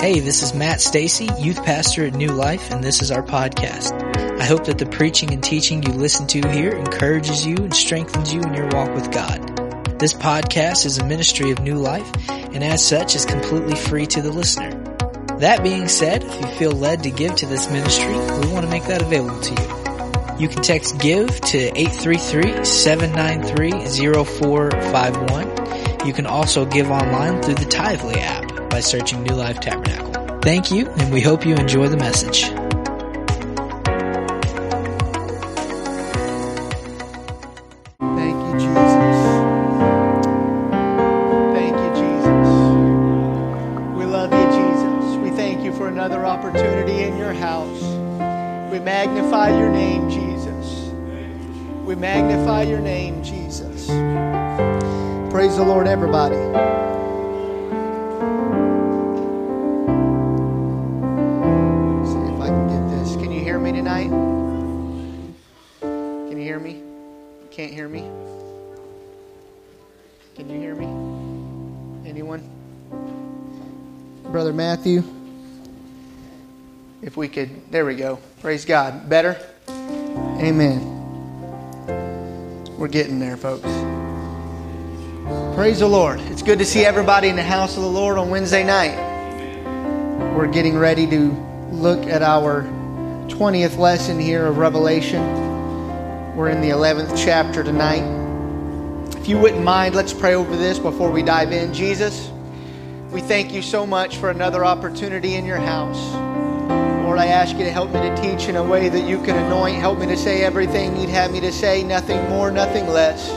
Hey, this is Matt Stacy, youth pastor at New Life, and this is our podcast. I hope that the preaching and teaching you listen to here encourages you and strengthens you in your walk with God. This podcast is a ministry of New Life, and as such is completely free to the listener. That being said, if you feel led to give to this ministry, we want to make that available to you. You can text GIVE to 833-793-0451. You can also give online through the Tithely app by searching New Life Tabernacle. Thank you, and we hope you enjoy the message. Thank you, Jesus. Thank you, Jesus. We love you, Jesus. We thank you for another opportunity in your house. We magnify your name, Jesus. We magnify your name, Jesus. Praise the Lord, everybody. Can you hear me? Anyone? Brother Matthew? If we could, there we go. Praise God. Better? Amen. We're getting there, folks. Praise the Lord. It's good to see everybody in the house of the Lord on Wednesday night. We're getting ready to look at our 20th lesson here of Revelation. We're in the 11th chapter tonight. If you wouldn't mind, let's pray over this before we dive in. Jesus, we thank you so much for another opportunity in your house. Lord, I ask you to help me to teach in a way that you can anoint. Help me to say everything you'd have me to say, nothing more, nothing less.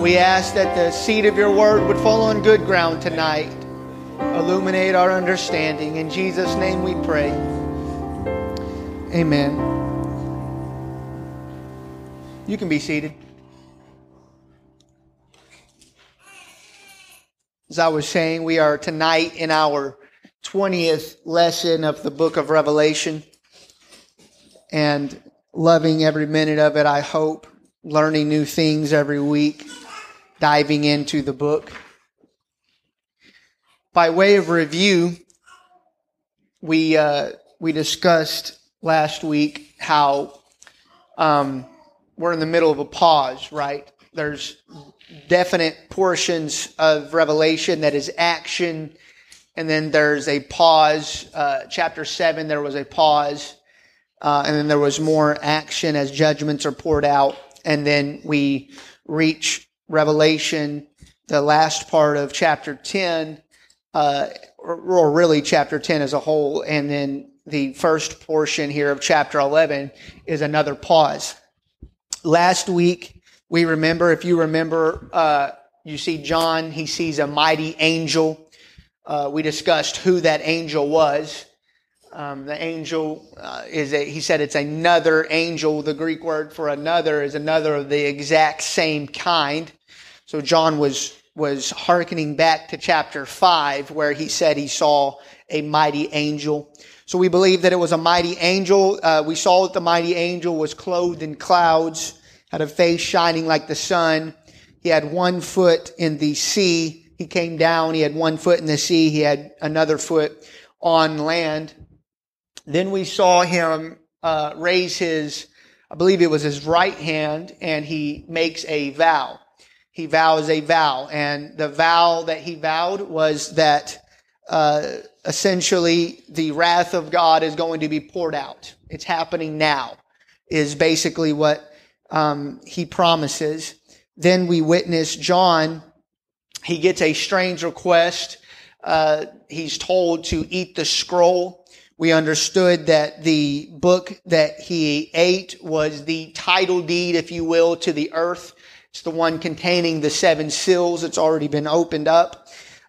We ask that the seed of your word would fall on good ground tonight. Illuminate our understanding. In Jesus' name we pray. Amen. You can be seated. As I was saying, we are tonight in our 20th lesson of the book of Revelation and loving every minute of it, I hope, learning new things every week, diving into the book. By way of review, we, uh, we discussed last week how um, we're in the middle of a pause, right? There's definite portions of Revelation that is action, and then there's a pause. Uh, chapter 7, there was a pause, uh, and then there was more action as judgments are poured out, and then we reach Revelation, the last part of chapter 10, uh, or, really chapter 10 as a whole, and then the first portion here of chapter 11 is another pause. Last week, we remember, if you remember, uh, you see John, he sees a mighty angel. Uh, we discussed who that angel was. Um, the angel uh, is a, he said it's another angel. The Greek word for another is another of the exact same kind. So John was, was hearkening back to chapter five where he said he saw a mighty angel. So we believe that it was a mighty angel. Uh, we saw that the mighty angel was clothed in clouds had a face shining like the sun. He had one foot in the sea. He came down. He had one foot in the sea. He had another foot on land. Then we saw him uh, raise his, I believe it was his right hand, and he makes a vow. He vows a vow, and the vow that he vowed was that uh, essentially the wrath of God is going to be poured out. It's happening now. Is basically what um, he promises. Then we witness John. He gets a strange request. Uh, he's told to eat the scroll. We understood that the book that he ate was the title deed, if you will, to the earth. It's the one containing the seven seals. It's already been opened up.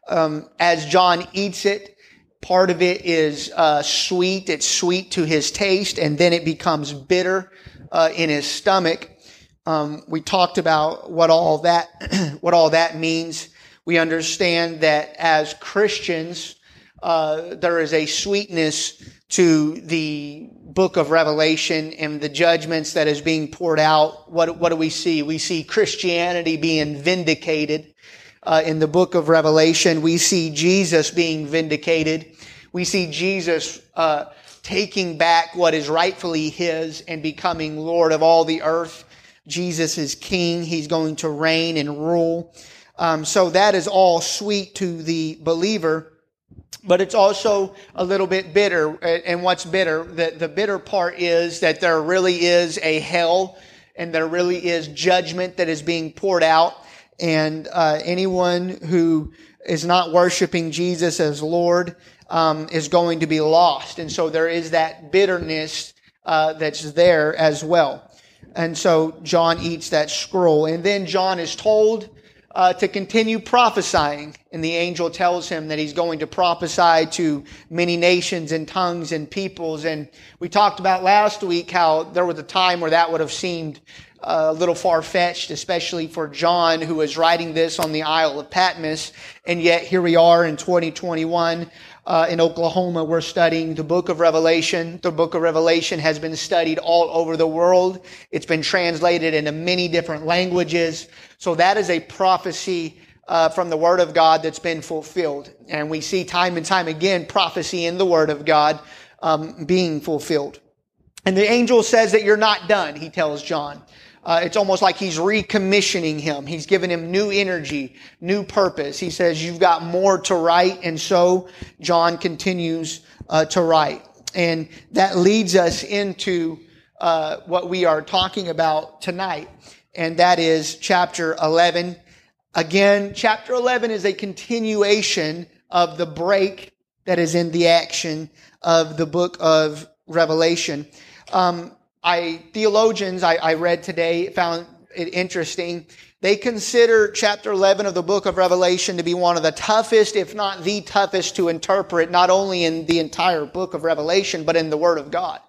Um, as John eats it, part of it is uh, sweet. It's sweet to his taste, and then it becomes bitter uh, in his stomach. Um, we talked about what all that what all that means. We understand that as Christians, uh, there is a sweetness to the book of Revelation and the judgments that is being poured out. What what do we see? We see Christianity being vindicated uh, in the book of Revelation. We see Jesus being vindicated. We see Jesus uh, taking back what is rightfully his and becoming Lord of all the earth. Jesus is king. He's going to reign and rule. Um, so that is all sweet to the believer, but it's also a little bit bitter. And what's bitter? The, the bitter part is that there really is a hell and there really is judgment that is being poured out. And uh, anyone who is not worshiping Jesus as Lord um, is going to be lost. And so there is that bitterness uh, that's there as well. And so John eats that scroll. And then John is told uh, to continue prophesying. And the angel tells him that he's going to prophesy to many nations and tongues and peoples. And we talked about last week how there was a time where that would have seemed uh, a little far fetched, especially for John, who was writing this on the Isle of Patmos. And yet here we are in 2021 uh, in Oklahoma, we're studying the book of Revelation. The book of Revelation has been studied all over the world. It's been translated into many different languages. So that is a prophecy uh, from the Word of God that's been fulfilled. And we see time and time again prophecy in the Word of God um, being fulfilled. And the angel says that you're not done, he tells John. Uh, it's almost like he's recommissioning him. He's giving him new energy, new purpose. He says, you've got more to write. And so John continues uh, to write. And that leads us into uh, what we are talking about tonight. And that is chapter 11. Again, chapter 11 is a continuation of the break that is in the action of the book of Revelation. Um, I theologians I, I read today found it interesting. They consider chapter 11 of the book of Revelation to be one of the toughest, if not the toughest to interpret, not only in the entire book of Revelation, but in the Word of God.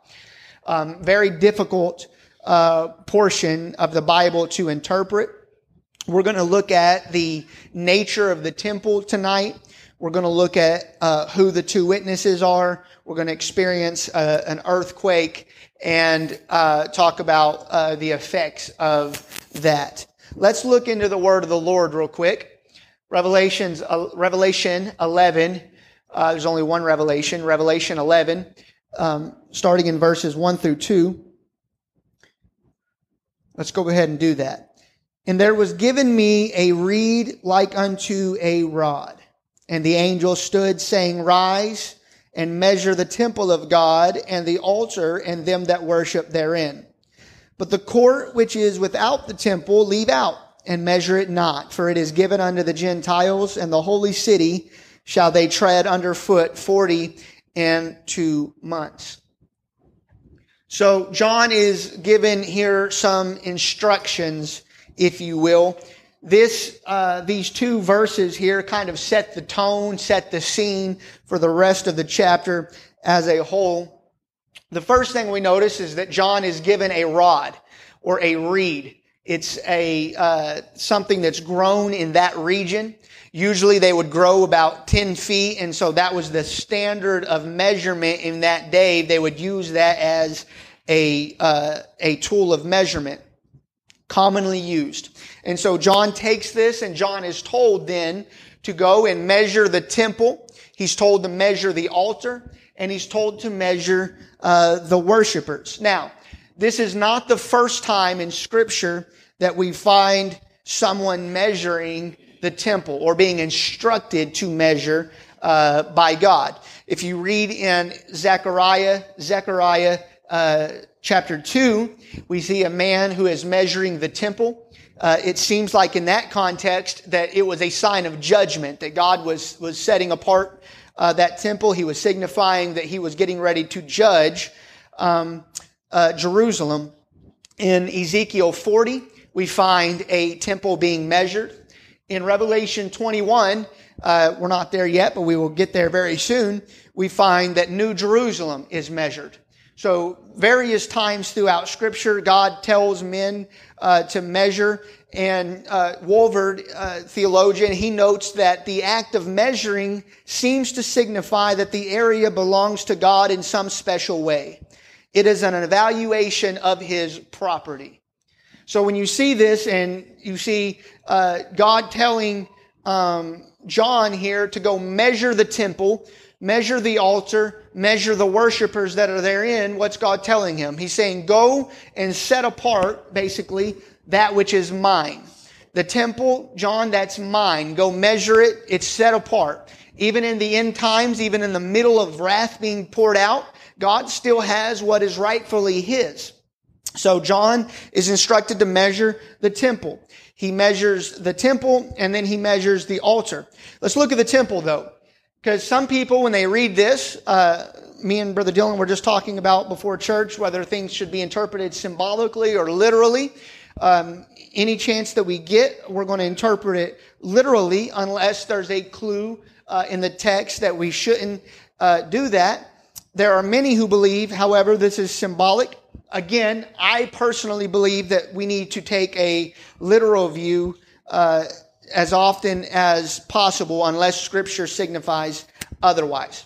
Um, very difficult uh, portion of the Bible to interpret. We're going to look at the nature of the temple tonight. We're going to look at uh, who the two witnesses are. We're going to experience uh, an earthquake and uh, talk about uh, the effects of that. Let's look into the word of the Lord real quick. Revelations, uh, Revelation 11. Uh, there's only one revelation. Revelation 11, um, starting in verses 1 through 2. Let's go ahead and do that. And there was given me a reed like unto a rod. And the angel stood saying, Rise and measure the temple of God and the altar and them that worship therein. But the court which is without the temple leave out and measure it not, for it is given unto the Gentiles and the holy city shall they tread under foot forty and two months. So John is given here some instructions, if you will, this, uh, these two verses here kind of set the tone, set the scene for the rest of the chapter as a whole. The first thing we notice is that John is given a rod or a reed. It's a uh, something that's grown in that region. Usually they would grow about 10 feet, and so that was the standard of measurement in that day. They would use that as a, uh, a tool of measurement, commonly used. And so John takes this and John is told then to go and measure the temple. He's told to measure the altar and he's told to measure uh, the worshipers. Now, this is not the first time in scripture that we find someone measuring the temple or being instructed to measure uh, by God. If you read in Zechariah, Zechariah uh, chapter 2, we see a man who is measuring the temple uh, it seems like in that context that it was a sign of judgment that God was was setting apart uh, that temple. He was signifying that He was getting ready to judge um, uh, Jerusalem. In Ezekiel 40, we find a temple being measured. In Revelation 21, uh, we're not there yet, but we will get there very soon. We find that New Jerusalem is measured. So various times throughout scripture, God tells men uh, to measure. And uh, Walvoord, uh, theologian, he notes that the act of measuring seems to signify that the area belongs to God in some special way. It is an evaluation of his property. So when you see this and you see uh, God telling um, John here to go measure the temple, measure the altar, measure the worshipers that are therein, what's God telling him? He's saying, go and set apart, basically, that which is mine. The temple, John, that's mine. Go measure it. It's set apart. Even in the end times, even in the middle of wrath being poured out, God still has what is rightfully his. So John is instructed to measure the temple. He measures the temple and then he measures the altar. Let's look at the temple though. Because some people, when they read this, uh, me and Brother Dylan were just talking about before church whether things should be interpreted symbolically or literally. Um, any chance that we get, we're going to interpret it literally unless there's a clue uh, in the text that we shouldn't uh, do that. There are many who believe, however, this is symbolic. Again, I personally believe that we need to take a literal view uh, as often as possible, unless Scripture signifies otherwise.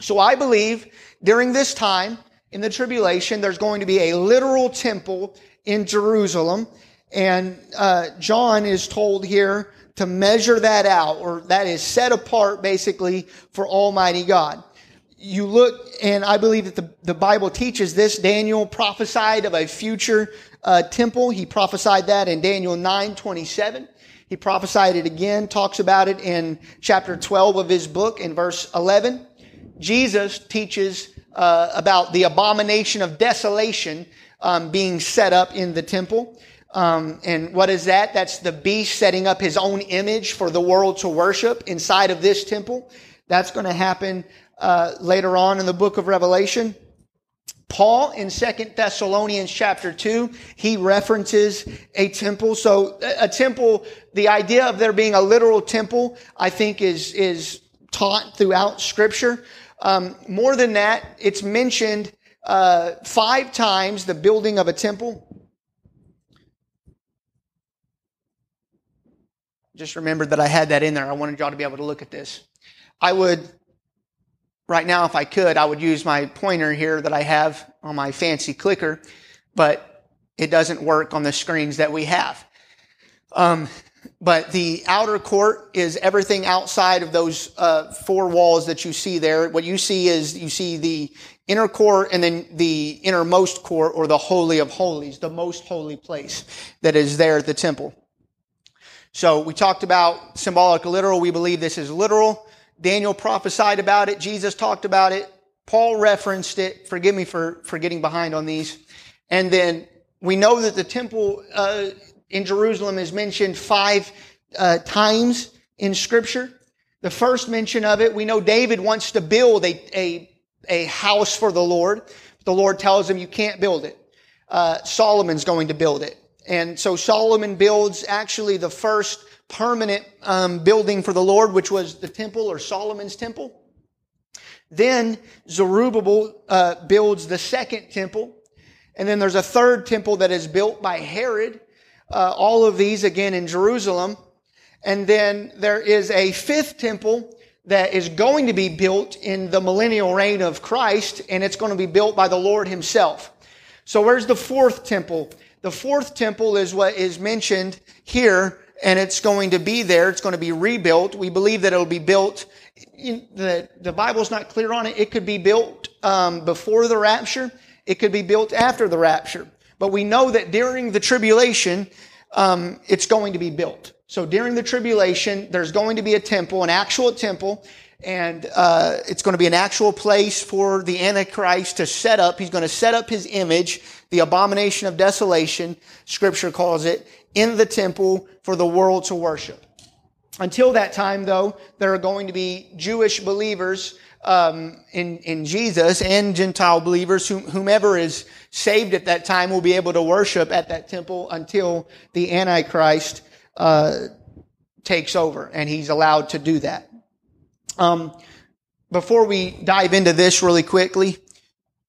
So I believe during this time in the tribulation, there's going to be a literal temple in Jerusalem, and uh, John is told here to measure that out, or that is set apart basically for Almighty God. You look, and I believe that the, the Bible teaches this. Daniel prophesied of a future uh, temple. He prophesied that in Daniel 9 27. He prophesied it again, talks about it in chapter 12 of his book in verse 11. Jesus teaches uh, about the abomination of desolation um, being set up in the temple. Um, and what is that? That's the beast setting up his own image for the world to worship inside of this temple. That's going to happen uh, later on in the book of Revelation. Paul in Second Thessalonians chapter 2, he references a temple. So a temple, the idea of there being a literal temple, I think is, is taught throughout scripture. Um, more than that, it's mentioned uh, five times the building of a temple. Just remembered that I had that in there. I wanted y'all to be able to look at this. I would, right now, if I could, I would use my pointer here that I have on my fancy clicker, but it doesn't work on the screens that we have. Um, but the outer court is everything outside of those uh, four walls that you see there. What you see is you see the inner court and then the innermost court or the holy of holies, the most holy place that is there at the temple. So we talked about symbolic literal. We believe this is literal. Daniel prophesied about it. Jesus talked about it. Paul referenced it. Forgive me for, for getting behind on these. And then we know that the temple uh, in Jerusalem is mentioned five uh, times in Scripture. The first mention of it, we know David wants to build a, a, a house for the Lord. The Lord tells him you can't build it. Uh, Solomon's going to build it. And so Solomon builds actually the first permanent um, building for the Lord, which was the temple or Solomon's temple. Then Zerubbabel uh, builds the second temple. And then there's a third temple that is built by Herod. Uh, all of these again in Jerusalem. And then there is a fifth temple that is going to be built in the millennial reign of Christ, and it's going to be built by the Lord himself. So where's the fourth temple? The fourth temple is what is mentioned here, and it's going to be there. It's going to be rebuilt. We believe that it'll be built. The, the Bible's not clear on it. It could be built um, before the rapture. It could be built after the rapture. But we know that during the tribulation, um, it's going to be built. So during the tribulation, there's going to be a temple, an actual temple, and uh, it's going to be an actual place for the Antichrist to set up. He's going to set up his image the abomination of desolation, scripture calls it, in the temple for the world to worship. Until that time, though, there are going to be Jewish believers um, in, in Jesus and Gentile believers, whomever is saved at that time will be able to worship at that temple until the Antichrist uh, takes over, and he's allowed to do that. Um, before we dive into this really quickly,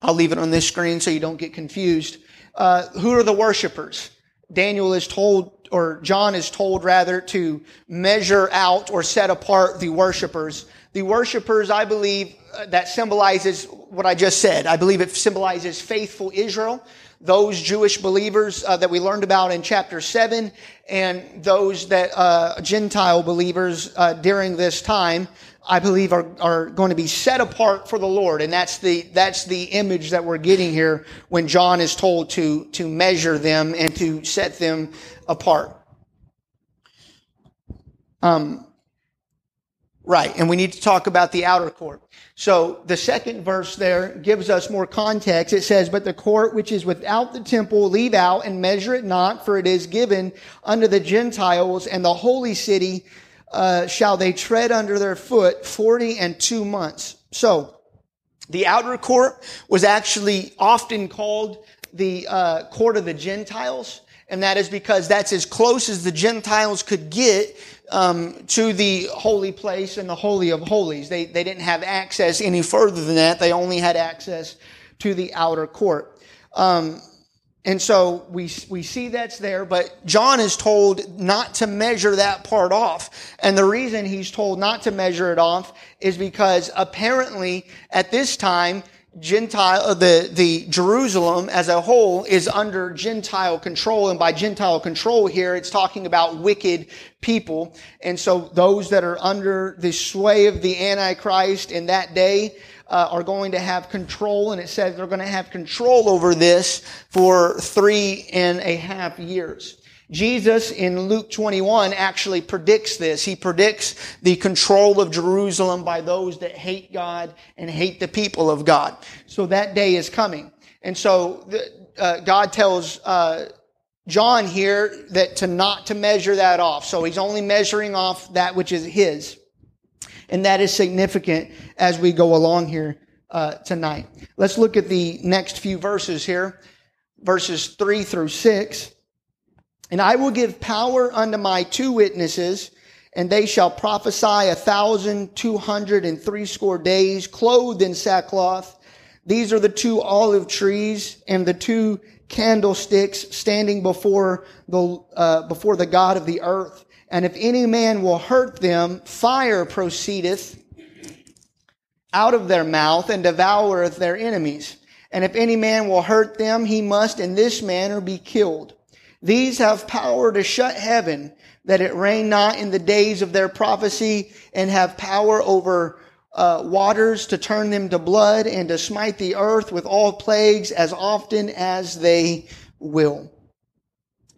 I'll leave it on this screen so you don't get confused. Uh, who are the worshipers? Daniel is told, or John is told rather, to measure out or set apart the worshipers. the worshipers, I believe, uh, that symbolizes what I just said. I believe it symbolizes faithful Israel, those Jewish believers uh, that we learned about in chapter 7, and those that uh, Gentile believers uh, during this time. I believe are, are going to be set apart for the Lord. And that's the, that's the image that we're getting here when John is told to, to measure them and to set them apart. Um, right. And we need to talk about the outer court. So the second verse there gives us more context. It says, but the court which is without the temple leave out and measure it not, for it is given unto the Gentiles and the holy city uh, shall they tread under their foot 40 and two months. So, the outer court was actually often called the uh, court of the Gentiles, and that is because that's as close as the Gentiles could get um, to the holy place and the holy of holies. They they didn't have access any further than that. They only had access to the outer court. Um, and so we, we see that's there, but John is told not to measure that part off. And the reason he's told not to measure it off is because apparently at this time, Gentile, uh, the, the Jerusalem as a whole is under Gentile control. And by Gentile control here, it's talking about wicked people. And so those that are under the sway of the Antichrist in that day, uh, are going to have control, and it says they're going to have control over this for three and a half years. Jesus in Luke 21 actually predicts this. He predicts the control of Jerusalem by those that hate God and hate the people of God. So that day is coming. And so the, uh, God tells uh, John here that to not to measure that off. So he's only measuring off that which is his. And that is significant as we go along here uh, tonight. Let's look at the next few verses here, verses 3 through 6. And I will give power unto my two witnesses, and they shall prophesy a thousand two hundred and threescore days, clothed in sackcloth. These are the two olive trees and the two candlesticks standing before the uh, before the God of the earth. And if any man will hurt them, fire proceedeth out of their mouth and devoureth their enemies. And if any man will hurt them, he must in this manner be killed. These have power to shut heaven, that it rain not in the days of their prophecy, and have power over uh, waters to turn them to blood, and to smite the earth with all plagues as often as they will.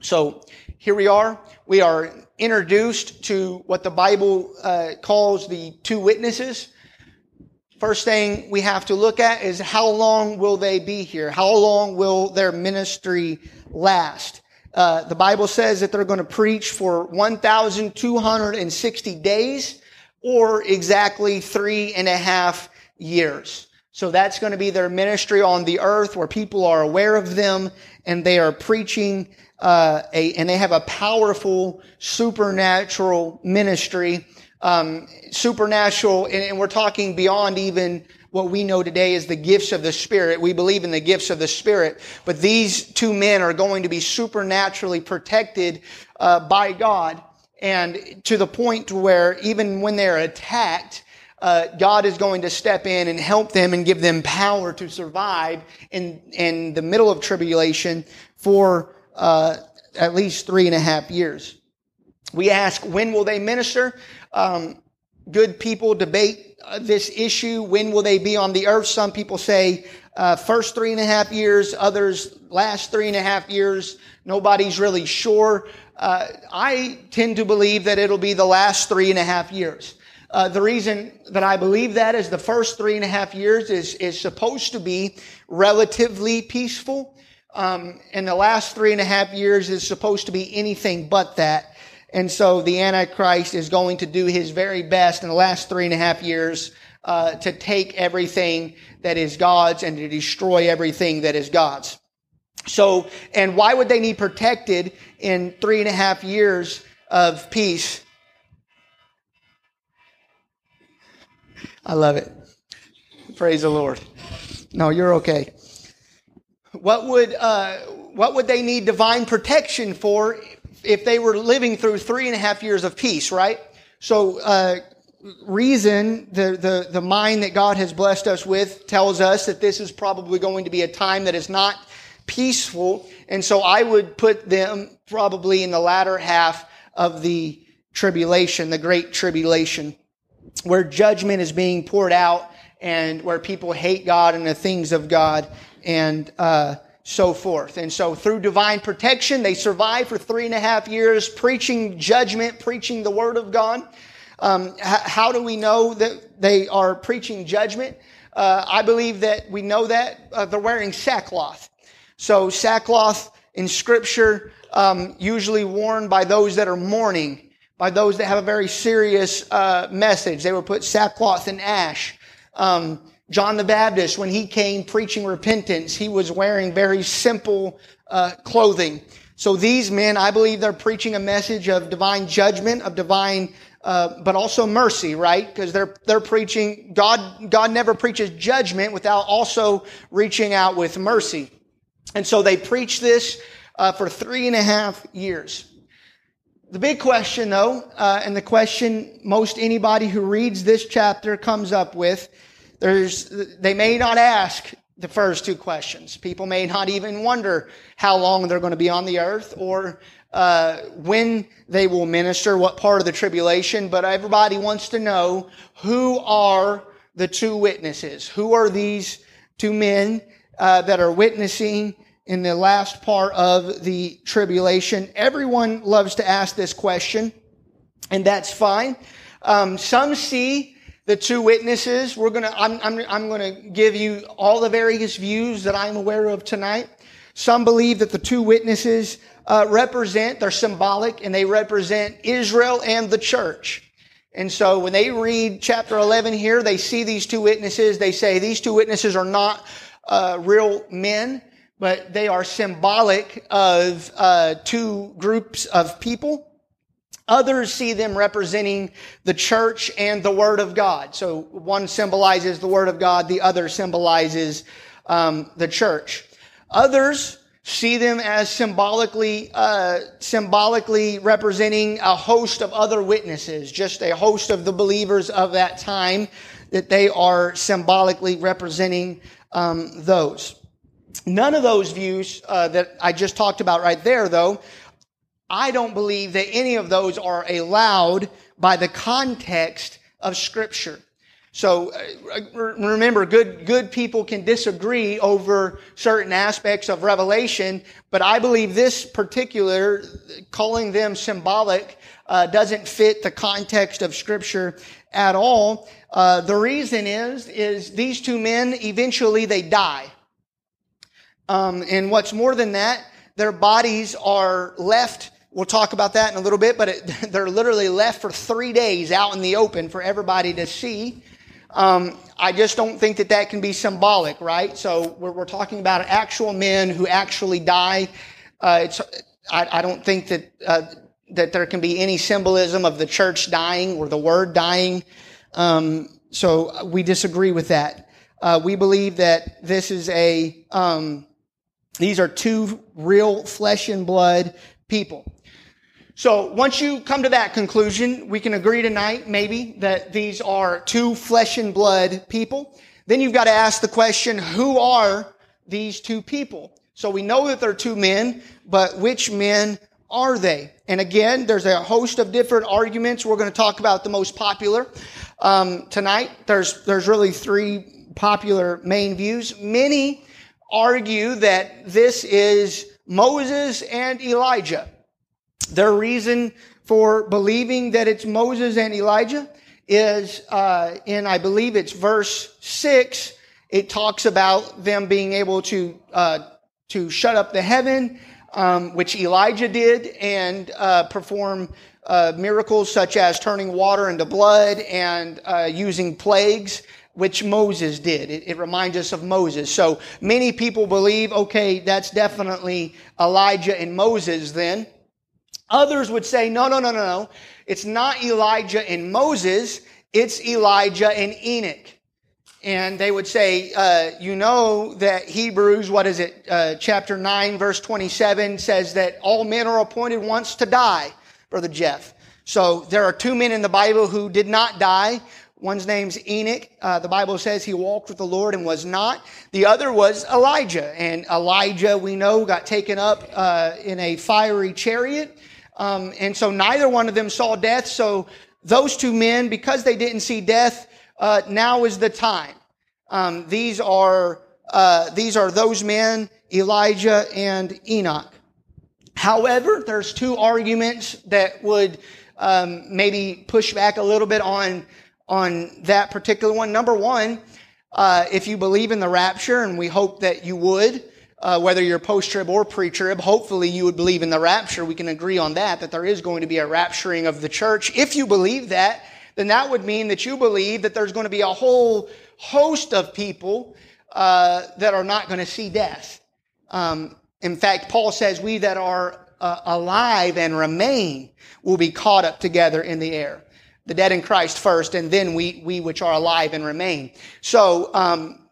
So here we are. We are introduced to what the Bible uh, calls the two witnesses. First thing we have to look at is how long will they be here? How long will their ministry last? Uh, the Bible says that they're going to preach for 1,260 days or exactly three and a half years. So that's going to be their ministry on the earth where people are aware of them and they are preaching uh, a, and they have a powerful supernatural ministry. Um, supernatural, and, and we're talking beyond even what we know today is the gifts of the Spirit. We believe in the gifts of the Spirit, but these two men are going to be supernaturally protected uh, by God, and to the point where even when they're attacked, uh, God is going to step in and help them and give them power to survive in in the middle of tribulation for uh, at least three and a half years. We ask, when will they minister? Um, good people debate uh, this issue. When will they be on the earth? Some people say uh, first three and a half years, others last three and a half years. Nobody's really sure. Uh, I tend to believe that it'll be the last three and a half years. Uh, the reason that I believe that is the first three and a half years is, is supposed to be relatively peaceful um, in the last three and a half years is supposed to be anything but that. And so the Antichrist is going to do his very best in the last three and a half years uh, to take everything that is God's and to destroy everything that is God's. So, and why would they need protected in three and a half years of peace? I love it. Praise the Lord. No, you're okay. What would, uh, what would they need divine protection for if they were living through three and a half years of peace, right? So, uh, reason, the, the, the mind that God has blessed us with tells us that this is probably going to be a time that is not peaceful. And so I would put them probably in the latter half of the tribulation, the great tribulation, where judgment is being poured out and where people hate God and the things of God and uh, so forth. And so through divine protection, they survive for three and a half years preaching judgment, preaching the word of God. Um, h- how do we know that they are preaching judgment? Uh, I believe that we know that uh, they're wearing sackcloth. So sackcloth in scripture, um, usually worn by those that are mourning, by those that have a very serious uh, message. They would put sackcloth and ash. Um, John the Baptist, when he came preaching repentance, he was wearing very simple uh, clothing. So these men, I believe they're preaching a message of divine judgment, of divine, uh, but also mercy, right? Because they're they're preaching God. God never preaches judgment without also reaching out with mercy, and so they preach this uh, for three and a half years. The big question, though, uh, and the question most anybody who reads this chapter comes up with there's, they may not ask the first two questions. People may not even wonder how long they're going to be on the earth or uh, when they will minister, what part of the tribulation, but everybody wants to know who are the two witnesses? Who are these two men uh, that are witnessing in the last part of the tribulation? Everyone loves to ask this question, and that's fine. Um, some see the two witnesses. We're gonna, I'm, I'm, I'm gonna give you all the various views that I'm aware of tonight. Some believe that the two witnesses uh, represent, they're symbolic, and they represent Israel and the church. And so when they read chapter 11 here, they see these two witnesses. They say these two witnesses are not uh, real men, but they are symbolic of uh, two groups of people. Others see them representing the church and the Word of God. So one symbolizes the Word of God, the other symbolizes um, the church. Others see them as symbolically uh, symbolically representing a host of other witnesses, just a host of the believers of that time that they are symbolically representing um, those. None of those views uh, that I just talked about right there, though, I don't believe that any of those are allowed by the context of scripture. So uh, remember, good, good people can disagree over certain aspects of Revelation, but I believe this particular, calling them symbolic, uh, doesn't fit the context of scripture at all. Uh, the reason is, is these two men, eventually they die. Um, and what's more than that, their bodies are left We'll talk about that in a little bit, but it, they're literally left for three days out in the open for everybody to see. Um, I just don't think that that can be symbolic, right? So we're, we're talking about actual men who actually die. Uh, it's, I, I, don't think that uh, that there can be any symbolism of the church dying or the word dying. Um, so we disagree with that. Uh, we believe that this is a um, these are two real flesh and blood people. So once you come to that conclusion, we can agree tonight, maybe, that these are two flesh and blood people. Then you've got to ask the question, who are these two people? So we know that they're two men, but which men are they? And again, there's a host of different arguments. We're going to talk about the most popular um, tonight. There's there's really three popular main views. Many argue that this is Moses and Elijah. Their reason for believing that it's Moses and Elijah is uh, in, I believe it's verse six. It talks about them being able to uh, to shut up the heaven, um, which Elijah did, and uh, perform uh, miracles such as turning water into blood and uh, using plagues which Moses did. It, it, reminds us of Moses. So many people believe, okay, that's definitely Elijah and Moses then. Others would say, no, no, no, no, no. It's not Elijah and Moses. It's Elijah and Enoch. And they would say, uh, you know that Hebrews, what is it, uh, chapter 9, verse 27 says that all men are appointed once to die, Brother Jeff. So there are two men in the Bible who did not die. One's name's Enoch. Uh, the Bible says he walked with the Lord and was not. The other was Elijah. And Elijah, we know, got taken up uh, in a fiery chariot. Um, and so neither one of them saw death. So those two men, because they didn't see death, uh, now is the time. Um, these are uh, these are those men, Elijah and Enoch. However, there's two arguments that would um, maybe push back a little bit on on that particular one. Number one, uh, if you believe in the rapture, and we hope that you would, uh, whether you're post-trib or pre-trib, hopefully you would believe in the rapture. We can agree on that, that there is going to be a rapturing of the church. If you believe that, then that would mean that you believe that there's going to be a whole host of people uh, that are not going to see death. Um, in fact, Paul says, "We that are uh, alive and remain will be caught up together in the air." The dead in Christ first, and then we we which are alive and remain. So um,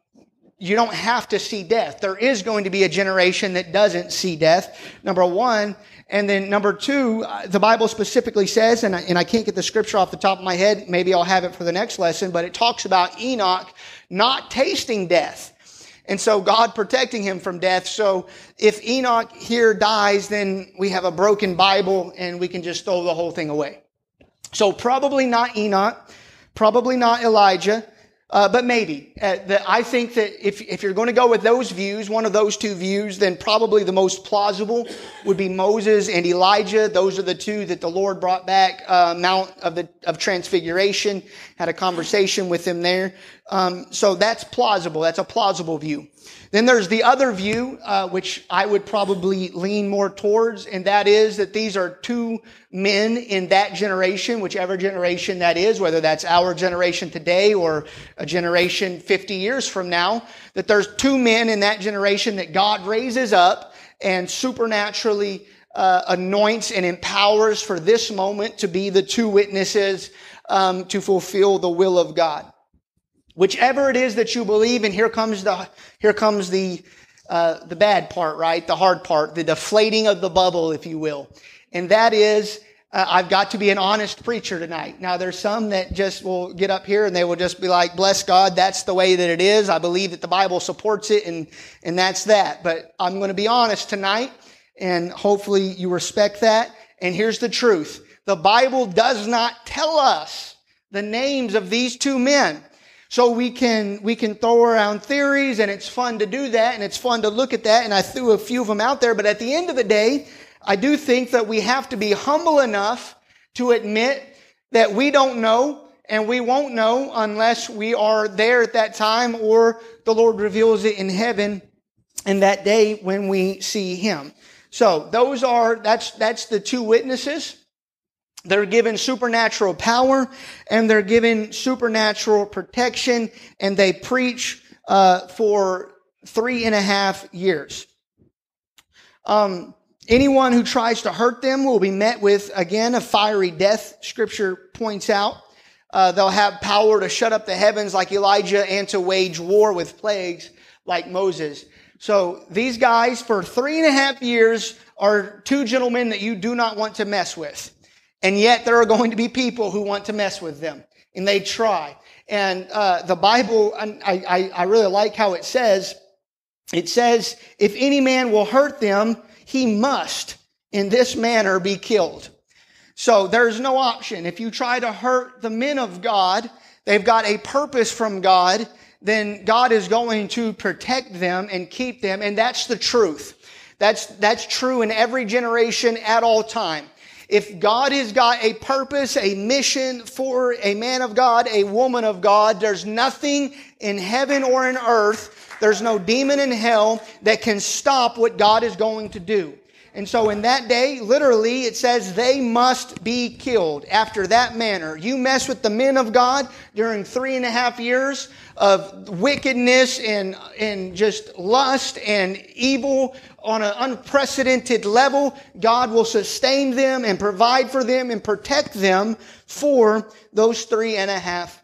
you don't have to see death. There is going to be a generation that doesn't see death. Number one. And then number two, uh, the Bible specifically says, and I, and I can't get the scripture off the top of my head. Maybe I'll have it for the next lesson, but it talks about Enoch not tasting death. And so God protecting him from death. So if Enoch here dies, then we have a broken Bible and we can just throw the whole thing away. So probably not Enoch, probably not Elijah. Uh, but maybe. Uh, the, I think that if, if you're going to go with those views, one of those two views, then probably the most plausible would be Moses and Elijah. Those are the two that the Lord brought back, uh, Mount of the, of Transfiguration. Had a conversation with them there. Um, so that's plausible. That's a plausible view. Then there's the other view, uh, which I would probably lean more towards, and that is that these are two men in that generation, whichever generation that is, whether that's our generation today or a generation 50 years from now, that there's two men in that generation that God raises up and supernaturally uh, anoints and empowers for this moment to be the two witnesses um, to fulfill the will of God. Whichever it is that you believe, and here comes the here comes the uh, the bad part, right? The hard part, the deflating of the bubble, if you will, and that is uh, I've got to be an honest preacher tonight. Now, there's some that just will get up here and they will just be like, bless God, that's the way that it is. I believe that the Bible supports it and, and that's that. But I'm going to be honest tonight and hopefully you respect that. And here's the truth. The Bible does not tell us the names of these two men. So we can, we can throw around theories and it's fun to do that and it's fun to look at that. And I threw a few of them out there. But at the end of the day, I do think that we have to be humble enough to admit that we don't know and we won't know unless we are there at that time or the Lord reveals it in heaven in that day when we see him. So those are, that's, that's the two witnesses. They're given supernatural power and they're given supernatural protection and they preach, uh, for three and a half years. Um, anyone who tries to hurt them will be met with, again, a fiery death, scripture points out. Uh, they'll have power to shut up the heavens like Elijah and to wage war with plagues like Moses. So these guys for three and a half years are two gentlemen that you do not want to mess with. And yet there are going to be people who want to mess with them and they try. And, uh, the Bible, I, I, I really like how it says, it says, if any man will hurt them, he must in this manner be killed. So there's no option. If you try to hurt the men of God, they've got a purpose from God, then God is going to protect them and keep them. And that's the truth. That's, that's true in every generation at all time. If God has got a purpose, a mission for a man of God, a woman of God, there's nothing in heaven or in earth, there's no demon in hell that can stop what God is going to do. And so in that day, literally, it says they must be killed after that manner. You mess with the men of God during three and a half years of wickedness and, and just lust and evil on an unprecedented level. God will sustain them and provide for them and protect them for those three and a half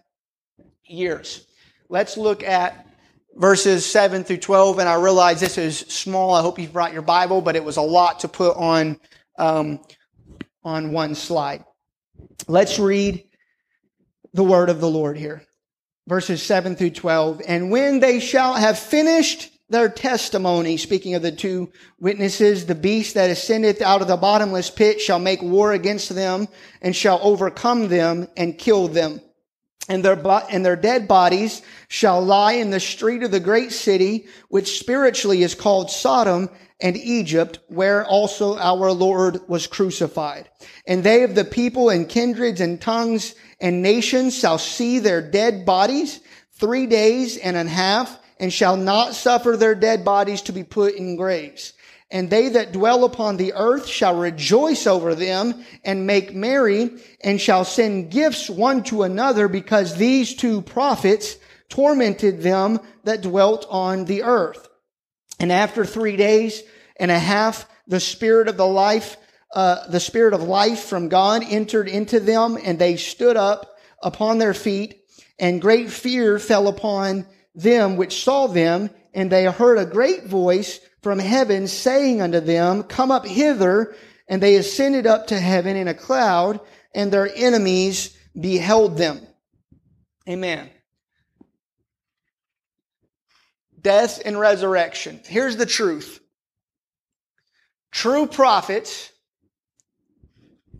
years. Let's look at verses 7 through 12. And I realize this is small. I hope you brought your Bible, but it was a lot to put on, um, on one slide. Let's read the word of the Lord here. Verses 7 through 12. And when they shall have finished their testimony, speaking of the two witnesses, the beast that ascendeth out of the bottomless pit shall make war against them and shall overcome them and kill them. And their, and their dead bodies shall lie in the street of the great city, which spiritually is called Sodom and Egypt, where also our Lord was crucified. And they of the people and kindreds and tongues and nations shall see their dead bodies three days and a half and shall not suffer their dead bodies to be put in graves. And they that dwell upon the earth shall rejoice over them and make merry and shall send gifts one to another because these two prophets tormented them that dwelt on the earth. And after three days and a half, the spirit of the life, uh, the spirit of life from God entered into them and they stood up upon their feet and great fear fell upon them which saw them, and they heard a great voice from heaven saying unto them, Come up hither. And they ascended up to heaven in a cloud, and their enemies beheld them. Amen. Death and resurrection. Here's the truth. True prophets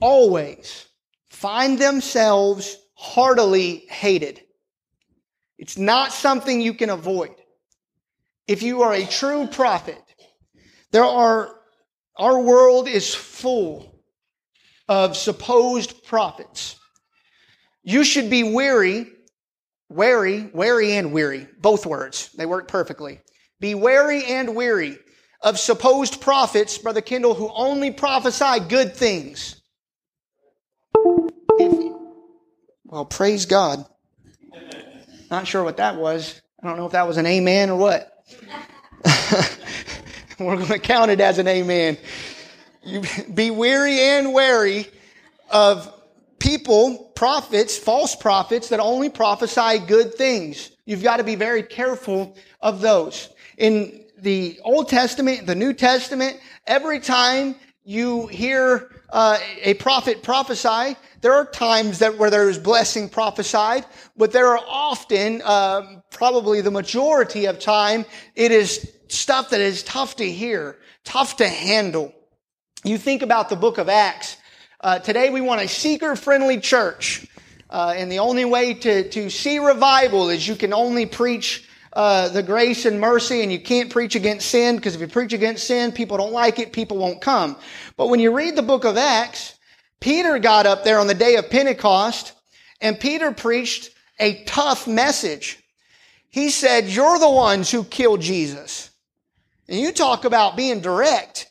always find themselves heartily hated. It's not something you can avoid. If you are a true prophet, there are, our world is full of supposed prophets. You should be weary, wary, wary and weary, both words. They work perfectly. Be wary and weary of supposed prophets, Brother Kendall, who only prophesy good things. If, well, praise God. Not sure what that was. I don't know if that was an amen or what. We're going to count it as an amen. You be weary and wary of people, prophets, false prophets that only prophesy good things. You've got to be very careful of those. In the Old Testament, the New Testament, every time you hear uh, a prophet prophesy, there are times that where there is blessing prophesied, but there are often, um, probably the majority of time, it is stuff that is tough to hear, tough to handle. You think about the book of Acts. Uh, today we want a seeker-friendly church. Uh, and the only way to, to see revival is you can only preach uh, the grace and mercy, and you can't preach against sin because if you preach against sin, people don't like it, people won't come. But when you read the book of Acts, Peter got up there on the day of Pentecost and Peter preached a tough message. He said, You're the ones who killed Jesus. And you talk about being direct.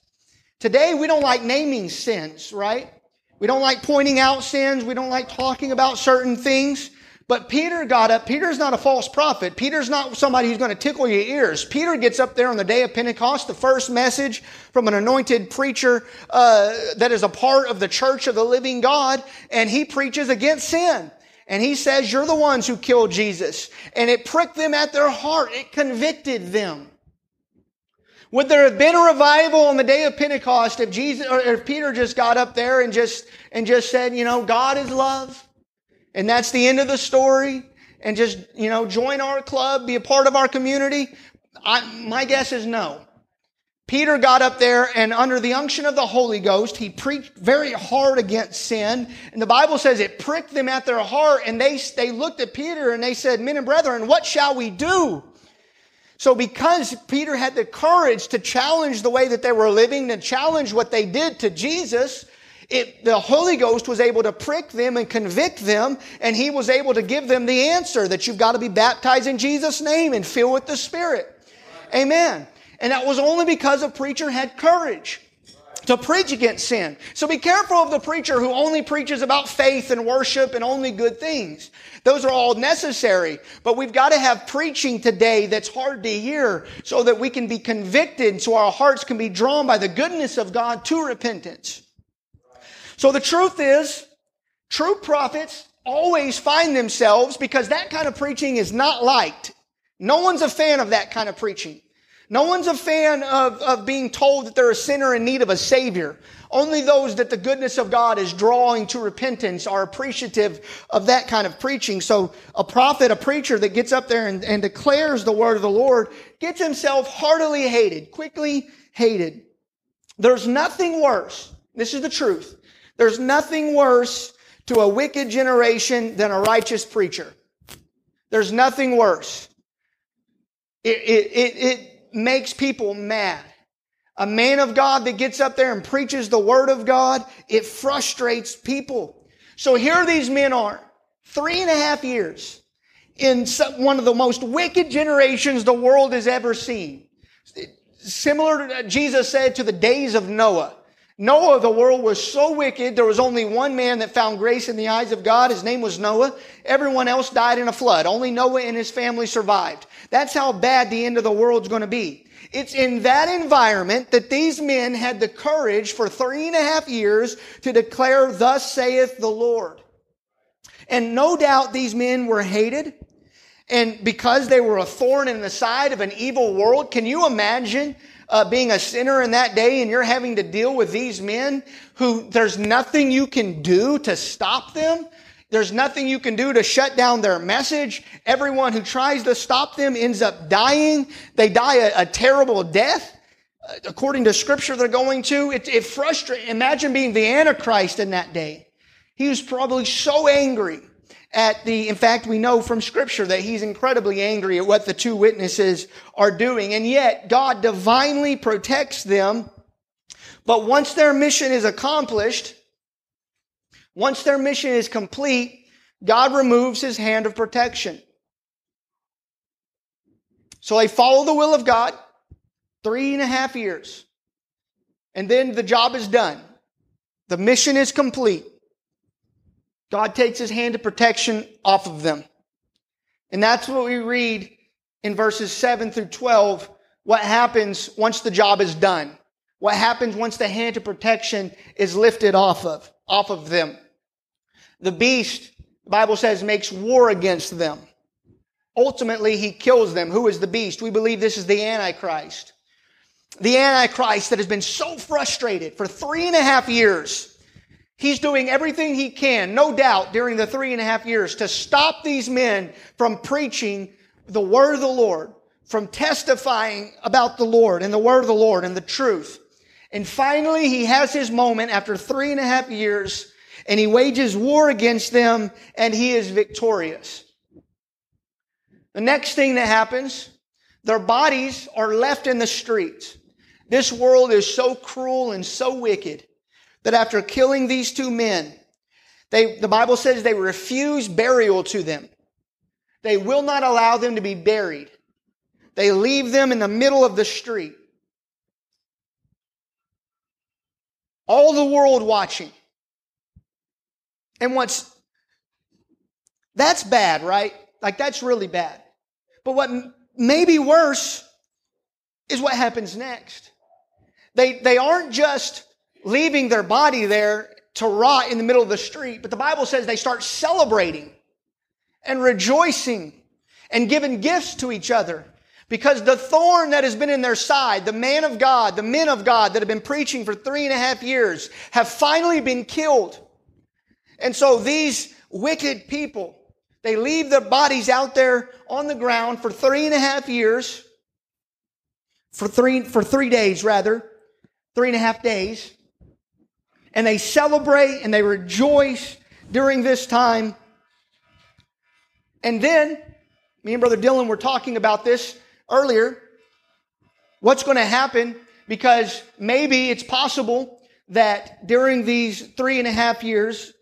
Today, we don't like naming sins, right? We don't like pointing out sins. We don't like talking about certain things. But Peter got up. Peter's not a false prophet. Peter's not somebody who's going to tickle your ears. Peter gets up there on the day of Pentecost, the first message from an anointed preacher uh, that is a part of the church of the living God, and he preaches against sin. And he says, You're the ones who killed Jesus. And it pricked them at their heart, it convicted them. Would there have been a revival on the day of Pentecost if Jesus or if Peter just got up there and just and just said, you know, God is love? And that's the end of the story and just, you know, join our club, be a part of our community? I, my guess is no. Peter got up there and under the unction of the Holy Ghost, he preached very hard against sin. And the Bible says it pricked them at their heart and they, they looked at Peter and they said, men and brethren, what shall we do? So because Peter had the courage to challenge the way that they were living, to challenge what they did to Jesus, it, the Holy Ghost was able to prick them and convict them, and He was able to give them the answer that you've got to be baptized in Jesus' name and filled with the Spirit. Amen. And that was only because a preacher had courage to preach against sin. So be careful of the preacher who only preaches about faith and worship and only good things. Those are all necessary, but we've got to have preaching today that's hard to hear so that we can be convicted so our hearts can be drawn by the goodness of God to repentance. So the truth is, true prophets always find themselves because that kind of preaching is not liked. No one's a fan of that kind of preaching. No one's a fan of, of being told that they're a sinner in need of a savior. Only those that the goodness of God is drawing to repentance are appreciative of that kind of preaching. So a prophet, a preacher that gets up there and, and declares the word of the Lord gets himself heartily hated, quickly hated. There's nothing worse. This is the truth. There's nothing worse to a wicked generation than a righteous preacher. There's nothing worse. It, it, it, it makes people mad. A man of God that gets up there and preaches the word of God, it frustrates people. So here these men are, three and a half years in one of the most wicked generations the world has ever seen. Similar to uh, Jesus said to the days of Noah. Noah, the world was so wicked, there was only one man that found grace in the eyes of God. His name was Noah. Everyone else died in a flood. Only Noah and his family survived. That's how bad the end of the world's going to be. It's in that environment that these men had the courage for three and a half years to declare, thus saith the Lord. And no doubt these men were hated. And because they were a thorn in the side of an evil world, can you imagine uh, being a sinner in that day and you're having to deal with these men who there's nothing you can do to stop them. There's nothing you can do to shut down their message. Everyone who tries to stop them ends up dying. They die a, a terrible death. Uh, according to scripture they're going to, it, it frustrates. Imagine being the Antichrist in that day. He was probably so angry at the, in fact, we know from scripture that he's incredibly angry at what the two witnesses are doing. And yet God divinely protects them. But once their mission is accomplished, once their mission is complete, God removes his hand of protection. So they follow the will of God three and a half years. And then the job is done. The mission is complete. God takes his hand of protection off of them. And that's what we read in verses 7 through 12. What happens once the job is done? What happens once the hand of protection is lifted off of, off of them? The beast, the Bible says, makes war against them. Ultimately, he kills them. Who is the beast? We believe this is the Antichrist. The Antichrist that has been so frustrated for three and a half years He's doing everything he can, no doubt, during the three and a half years to stop these men from preaching the word of the Lord, from testifying about the Lord and the word of the Lord and the truth. And finally, he has his moment after three and a half years and he wages war against them and he is victorious. The next thing that happens, their bodies are left in the streets. This world is so cruel and so wicked that after killing these two men, they, the Bible says they refuse burial to them. They will not allow them to be buried. They leave them in the middle of the street. All the world watching. And what's, that's bad, right? Like that's really bad. But what may be worse is what happens next. They, they aren't just leaving their body there to rot in the middle of the street. But the Bible says they start celebrating and rejoicing and giving gifts to each other because the thorn that has been in their side, the man of God, the men of God that have been preaching for three and a half years have finally been killed. And so these wicked people, they leave their bodies out there on the ground for three and a half years, for three, for three days rather, three and a half days and they celebrate and they rejoice during this time. And then, me and Brother Dylan were talking about this earlier. What's going to happen? Because maybe it's possible that during these three and a half years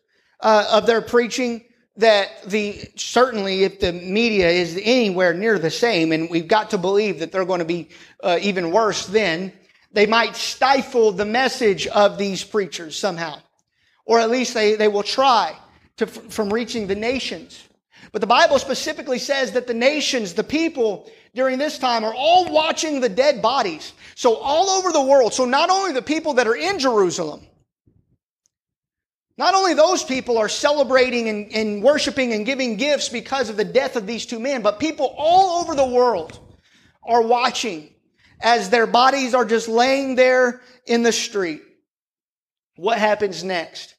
uh, of their preaching, that the certainly if the media is anywhere near the same, and we've got to believe that they're going to be uh, even worse then, they might stifle the message of these preachers somehow. Or at least they, they will try to, from reaching the nations. But the Bible specifically says that the nations, the people during this time are all watching the dead bodies. So all over the world. So not only the people that are in Jerusalem, not only those people are celebrating and, and worshiping and giving gifts because of the death of these two men, but people all over the world are watching as their bodies are just laying there in the street. What happens next?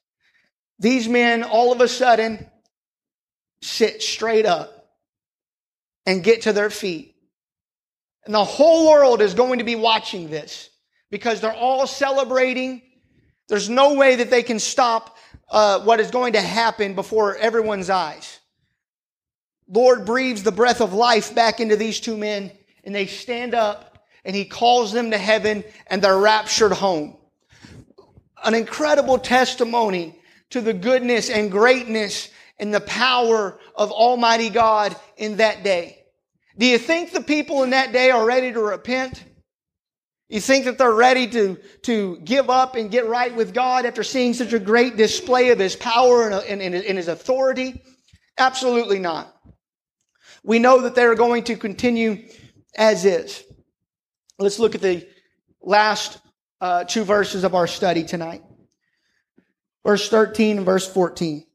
These men all of a sudden sit straight up and get to their feet. And the whole world is going to be watching this because they're all celebrating. There's no way that they can stop uh, what is going to happen before everyone's eyes. Lord breathes the breath of life back into these two men, and they stand up, and He calls them to heaven, and they're raptured home. An incredible testimony to the goodness and greatness and the power of Almighty God in that day. Do you think the people in that day are ready to repent? You think that they're ready to, to give up and get right with God after seeing such a great display of His power and, and, and His authority? Absolutely not. We know that they're going to continue as is. Let's look at the last uh, two verses of our study tonight. Verse 13 and verse 14.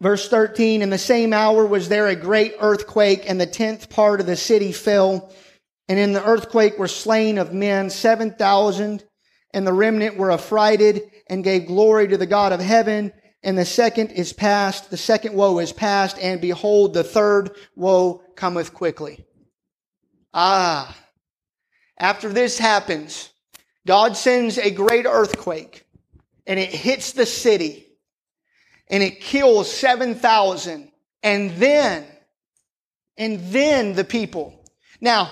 Verse 13, in the same hour was there a great earthquake, and the tenth part of the city fell. And in the earthquake were slain of men 7,000, and the remnant were affrighted and gave glory to the God of heaven. And the second is past, the second woe is past, and behold, the third woe cometh quickly. Ah, after this happens, God sends a great earthquake, and it hits the city and it kills 7,000 and then, and then the people. Now,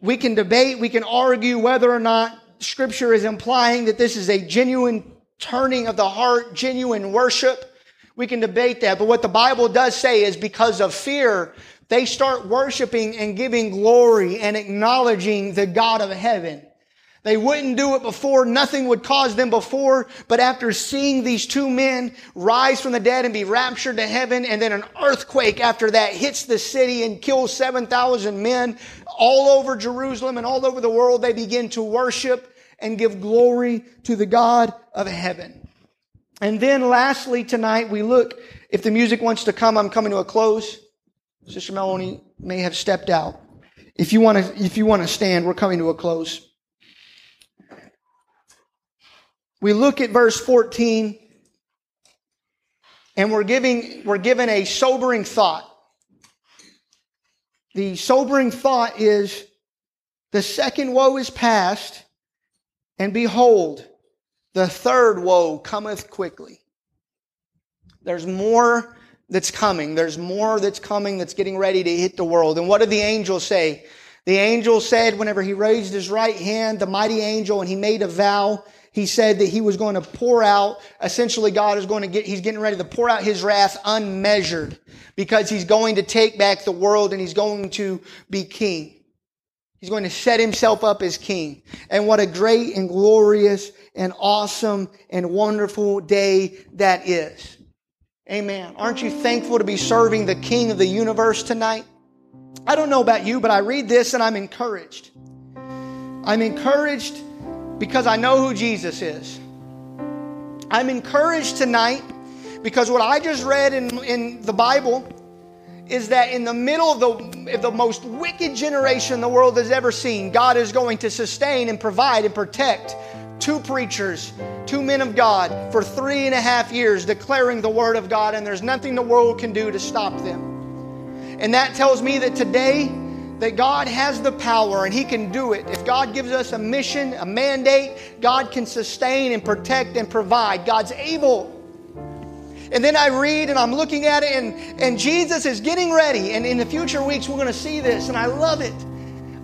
we can debate, we can argue whether or not scripture is implying that this is a genuine turning of the heart, genuine worship. We can debate that. But what the Bible does say is because of fear, they start worshiping and giving glory and acknowledging the God of heaven. They wouldn't do it before. Nothing would cause them before. But after seeing these two men rise from the dead and be raptured to heaven, and then an earthquake after that hits the city and kills 7,000 men all over Jerusalem and all over the world, they begin to worship and give glory to the God of heaven. And then lastly tonight, we look, if the music wants to come, I'm coming to a close. Sister Melanie may have stepped out. If you want to, if you want to stand, we're coming to a close we look at verse 14 and we're giving we're given a sobering thought. The sobering thought is the second woe is past, and behold, the third woe cometh quickly. There's more that's coming. There's more that's coming that's getting ready to hit the world. And what did the angel say? The angel said, whenever he raised his right hand, the mighty angel, and he made a vow, he said that he was going to pour out, essentially God is going to get, he's getting ready to pour out his wrath unmeasured because he's going to take back the world and he's going to be king. He's going to set himself up as king. And what a great and glorious and awesome and wonderful day that is. Amen. Aren't you thankful to be serving the king of the universe tonight? I don't know about you, but I read this and I'm encouraged. I'm encouraged because I know who Jesus is. I'm encouraged tonight because what I just read in, in the Bible is that in the middle of the, the most wicked generation the world has ever seen, God is going to sustain and provide and protect two preachers, two men of God for three and a half years declaring the Word of God, and there's nothing the world can do to stop them. And that tells me that today, that God has the power and He can do it. If God gives us a mission, a mandate, God can sustain and protect and provide. God's able. And then I read and I'm looking at it, and, and Jesus is getting ready. And in the future weeks, we're going to see this, and I love it.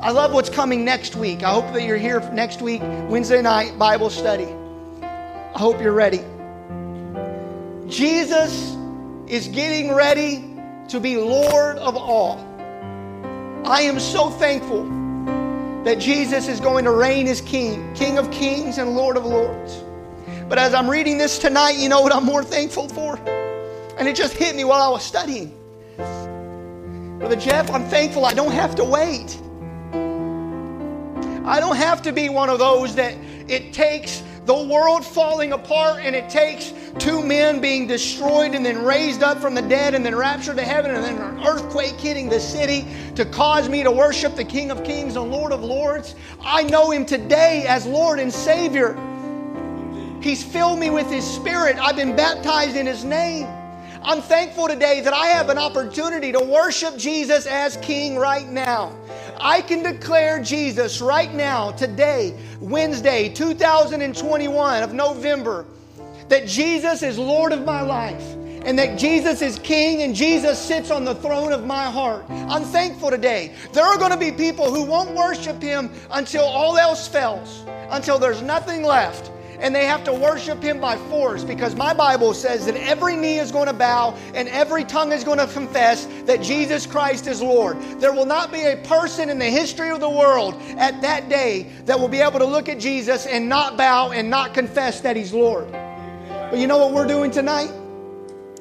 I love what's coming next week. I hope that you're here next week, Wednesday night Bible study. I hope you're ready. Jesus is getting ready to be Lord of all. I am so thankful that Jesus is going to reign as King, King of kings and Lord of lords. But as I'm reading this tonight, you know what I'm more thankful for? And it just hit me while I was studying. Brother Jeff, I'm thankful I don't have to wait. I don't have to be one of those that it takes the world falling apart and it takes two men being destroyed and then raised up from the dead and then raptured to heaven and then an earthquake hitting the city to cause me to worship the King of Kings and Lord of Lords. I know him today as Lord and Savior. He's filled me with His Spirit. I've been baptized in His name. I'm thankful today that I have an opportunity to worship Jesus as King right now. I can declare Jesus right now, today, Wednesday, 2021 of November, that Jesus is Lord of my life and that Jesus is King and Jesus sits on the throne of my heart. I'm thankful today. There are going to be people who won't worship Him until all else fails, until there's nothing left and they have to worship him by force because my Bible says that every knee is going to bow and every tongue is going to confess that Jesus Christ is Lord. There will not be a person in the history of the world at that day that will be able to look at Jesus and not bow and not confess that he's Lord. But you know what we're doing tonight?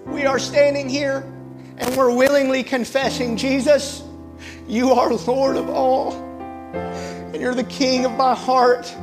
We are standing here and we're willingly confessing, Jesus, you are Lord of all, and you're the King of my heart.